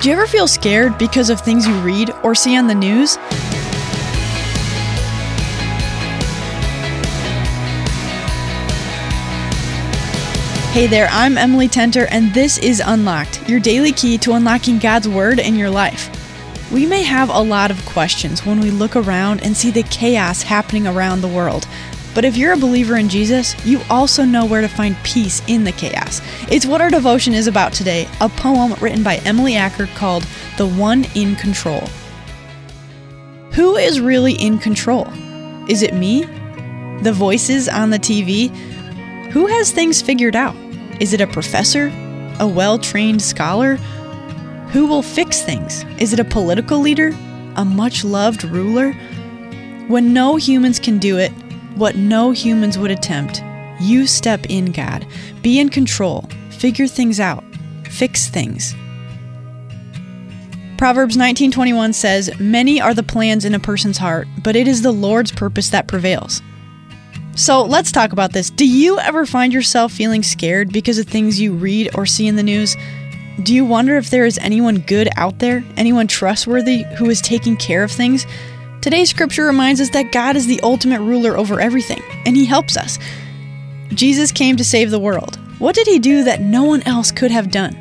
Do you ever feel scared because of things you read or see on the news? Hey there, I'm Emily Tenter, and this is Unlocked, your daily key to unlocking God's Word in your life. We may have a lot of questions when we look around and see the chaos happening around the world. But if you're a believer in Jesus, you also know where to find peace in the chaos. It's what our devotion is about today a poem written by Emily Acker called The One in Control. Who is really in control? Is it me? The voices on the TV? Who has things figured out? Is it a professor? A well trained scholar? Who will fix things? Is it a political leader? A much loved ruler? When no humans can do it, what no humans would attempt. You step in, God. Be in control. Figure things out. Fix things. Proverbs 19:21 says, "Many are the plans in a person's heart, but it is the Lord's purpose that prevails." So, let's talk about this. Do you ever find yourself feeling scared because of things you read or see in the news? Do you wonder if there is anyone good out there, anyone trustworthy who is taking care of things? Today's scripture reminds us that God is the ultimate ruler over everything, and He helps us. Jesus came to save the world. What did He do that no one else could have done?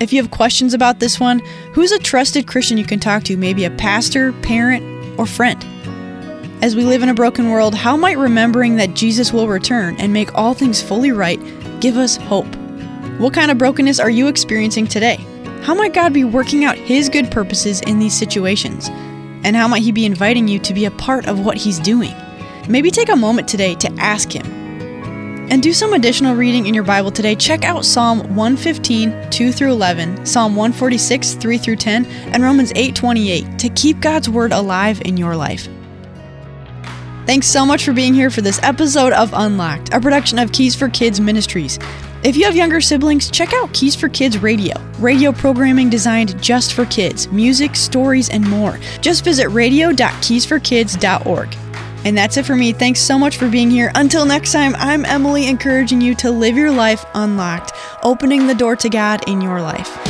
If you have questions about this one, who's a trusted Christian you can talk to? Maybe a pastor, parent, or friend? As we live in a broken world, how might remembering that Jesus will return and make all things fully right give us hope? What kind of brokenness are you experiencing today? How might God be working out His good purposes in these situations? And how might He be inviting you to be a part of what He's doing? Maybe take a moment today to ask Him. And do some additional reading in your Bible today. Check out Psalm 115, 2 through 11, Psalm 146, 3 through 10, and Romans 8, 28 to keep God's Word alive in your life. Thanks so much for being here for this episode of Unlocked, a production of Keys for Kids Ministries. If you have younger siblings, check out Keys for Kids Radio, radio programming designed just for kids, music, stories, and more. Just visit radio.keysforkids.org. And that's it for me. Thanks so much for being here. Until next time, I'm Emily encouraging you to live your life unlocked, opening the door to God in your life.